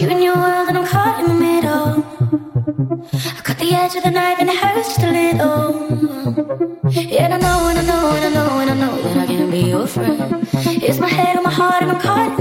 you in your world and I'm caught in the middle. I cut the edge of the knife and it hurts just a little. Yeah, I know and I know and I know and I know that I can't be your friend. It's my head and my heart and I'm caught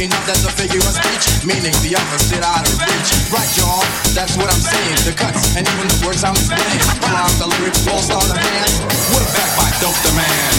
Enough that's a figure of speech, meaning the opposite out of reach. Right, y'all, that's what I'm saying. The cuts and even the words I'm explaining. While the lyric, all star the man. We're back by Dope the Man.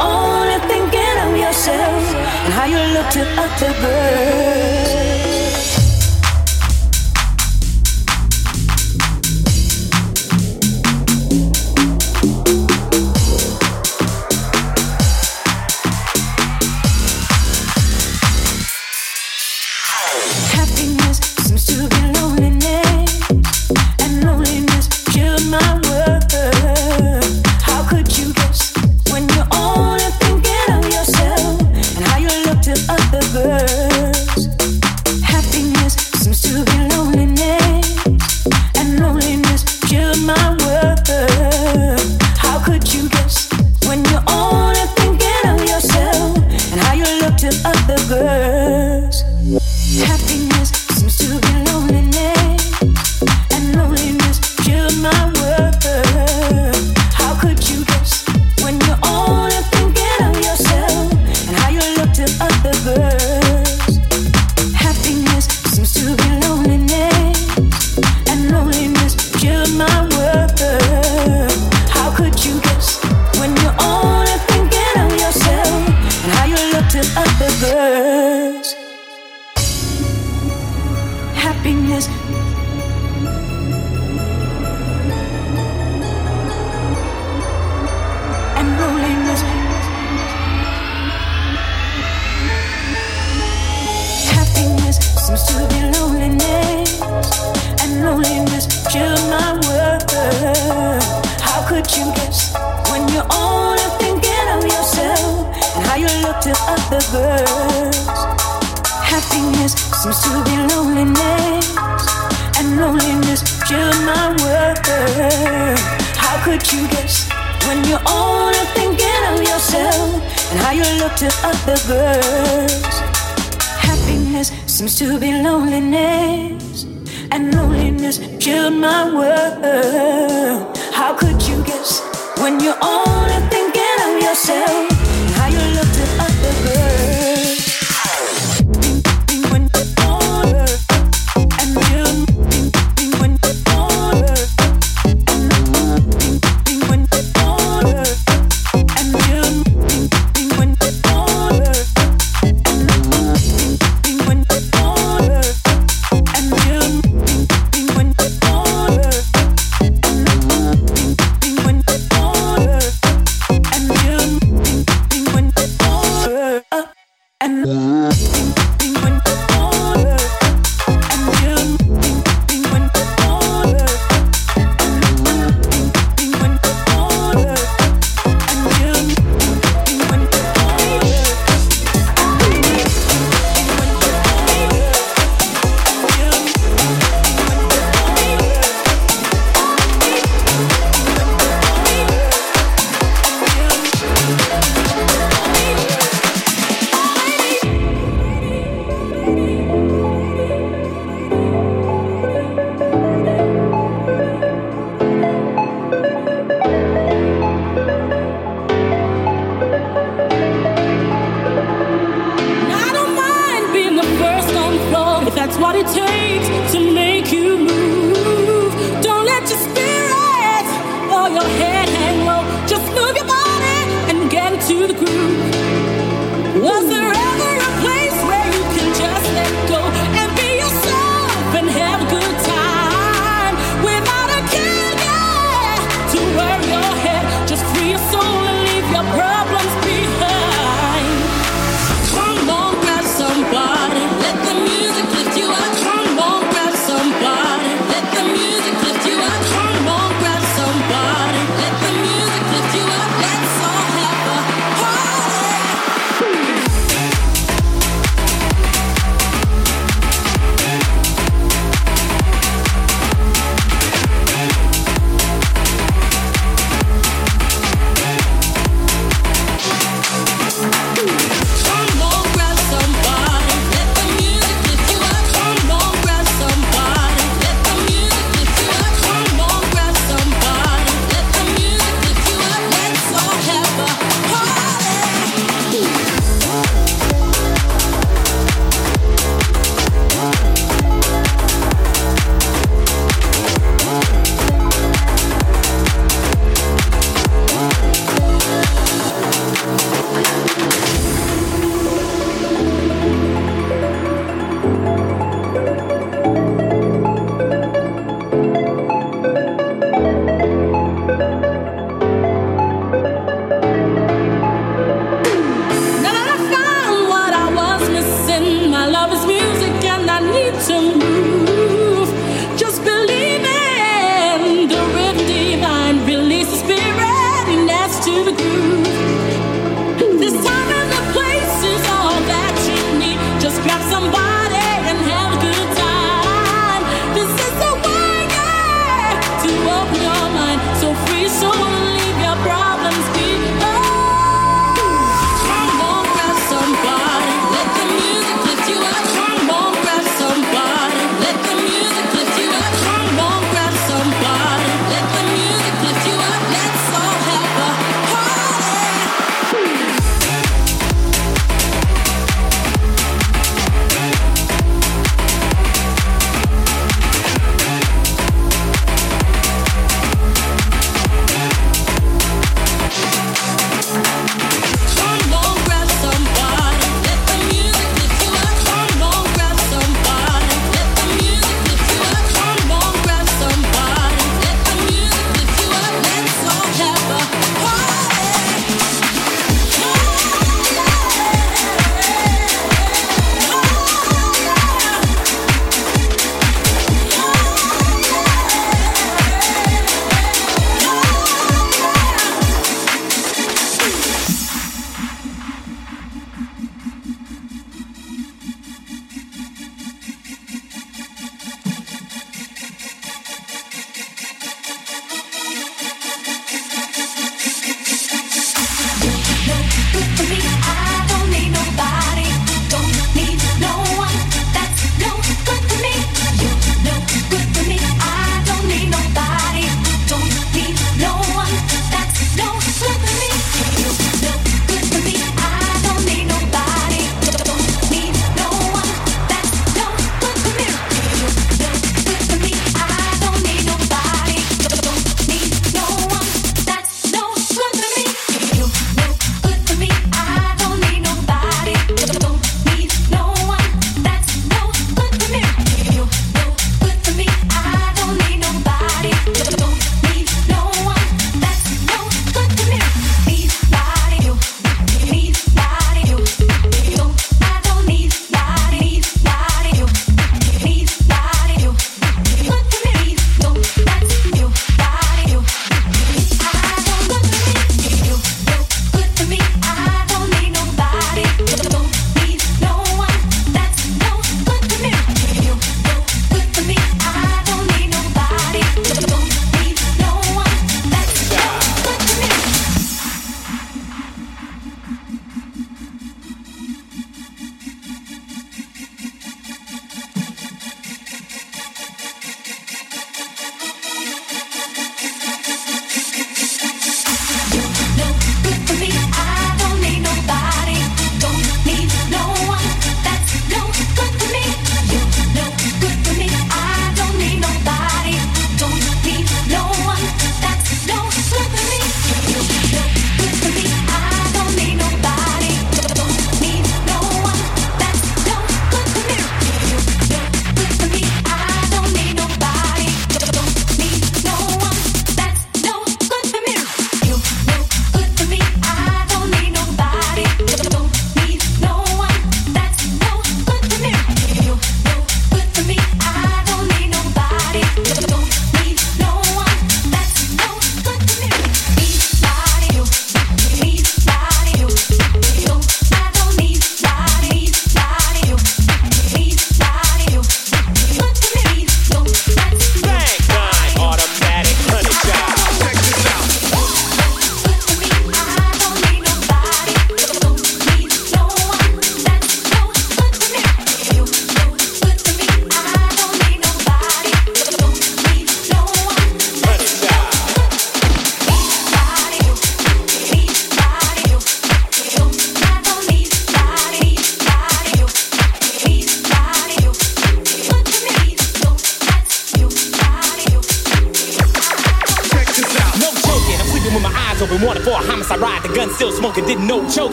only thinking of yourself and how you look to other girls.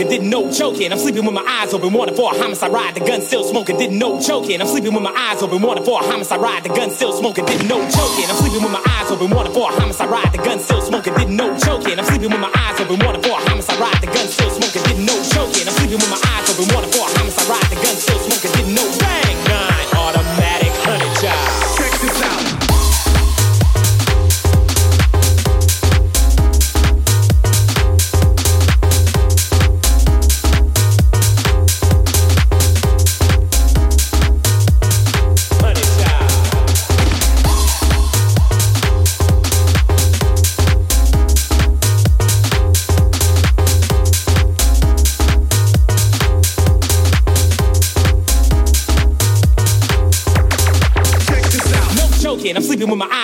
Smoking, didn't know choking. I'm sleeping with my eyes open, wanted for a homicide ride. The gun still smoking, didn't know choking. I'm sleeping with my eyes open, wanted for a homicide ride. The gun still smoking, didn't know choking. I'm sleeping with my eyes open, wanted for a homicide ride. The gun still smoking, didn't know choking. I'm sleeping with my eyes open, wanted for a homicide ride. The gun still smoking, didn't know choking. I'm sleeping with my eyes open, wanted for a homicide ride. The gun still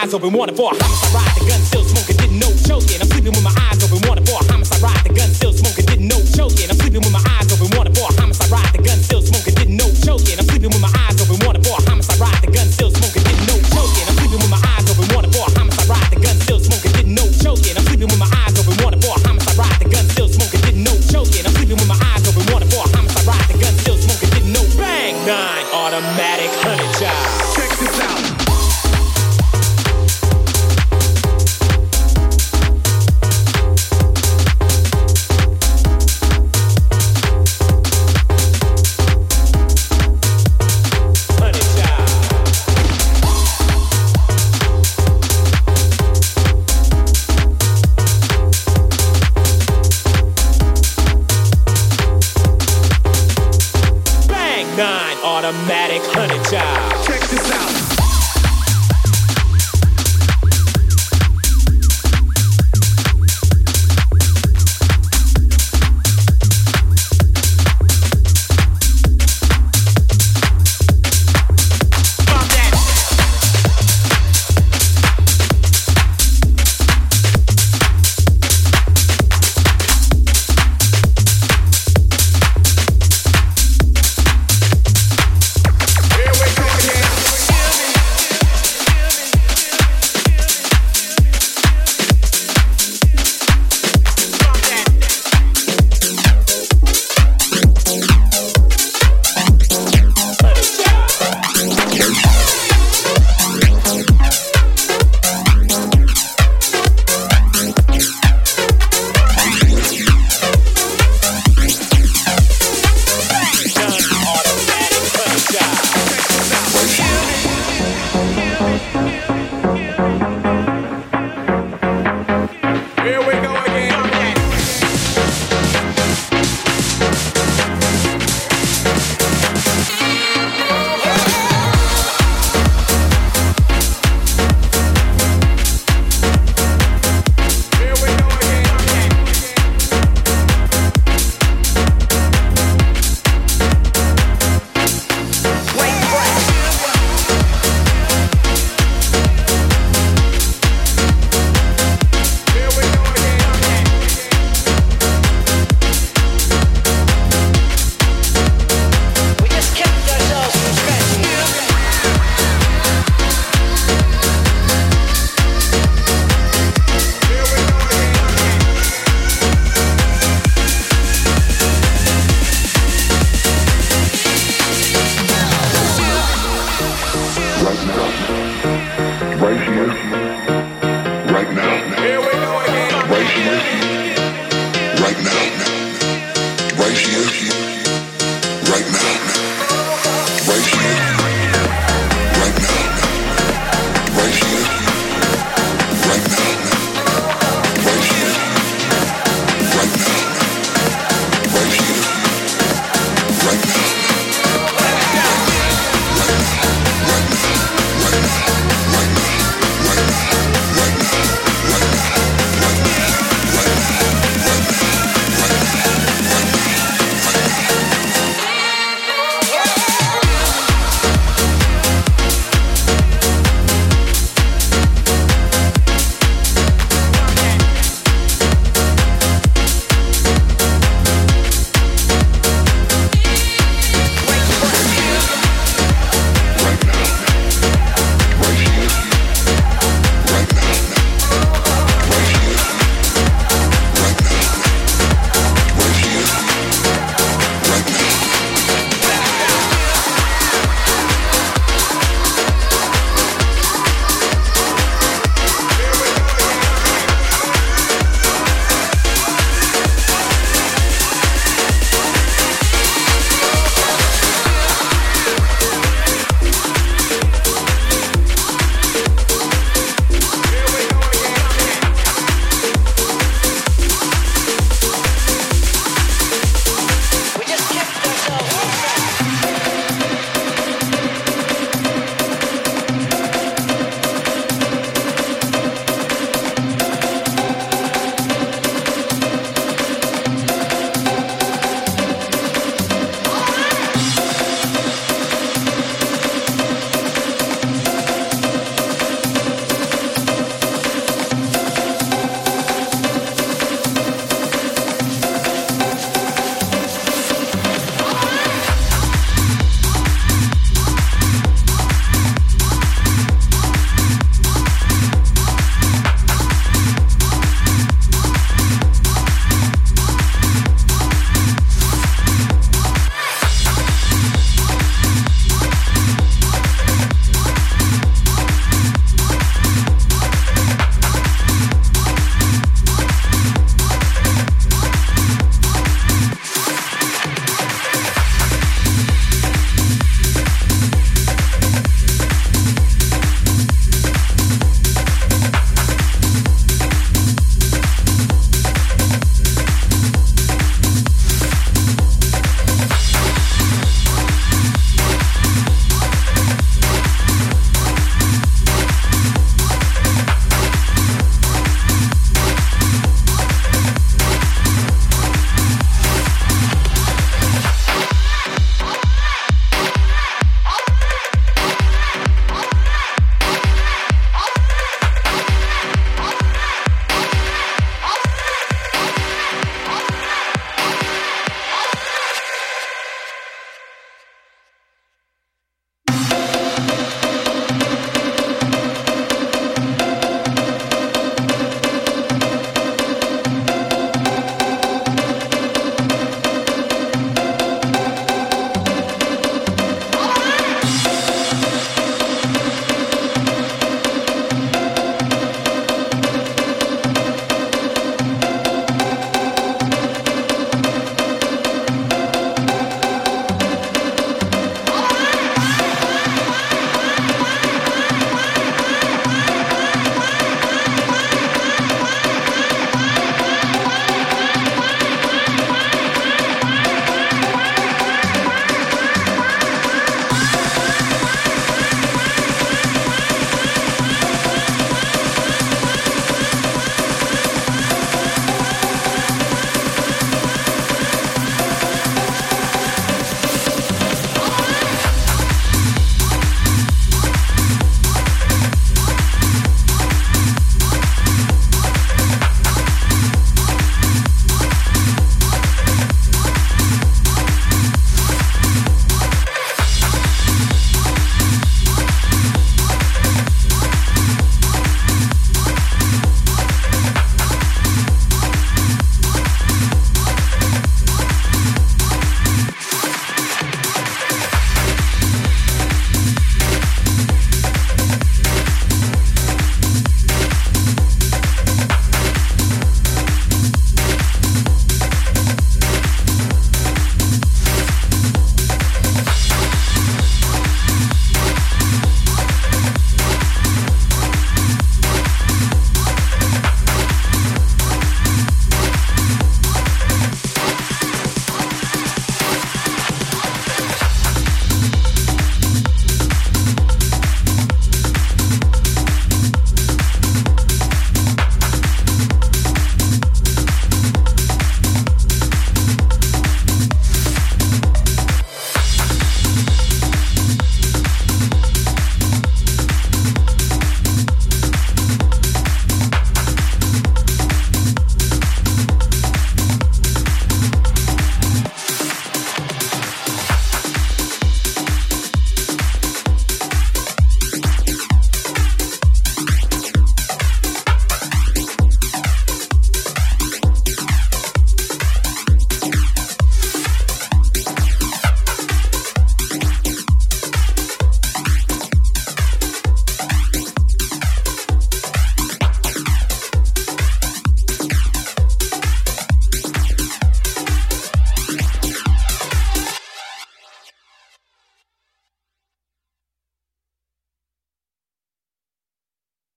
eyes open, wanted for a homicide ride. The gun still smoking, didn't know choking. I'm sleeping with my eyes open, wanted for a homicide ride. The gun still smoking, didn't know choking. I'm sleeping with my eyes open, wanted for a homicide ride. The gun still smoking, didn't know choking. I'm sleeping with my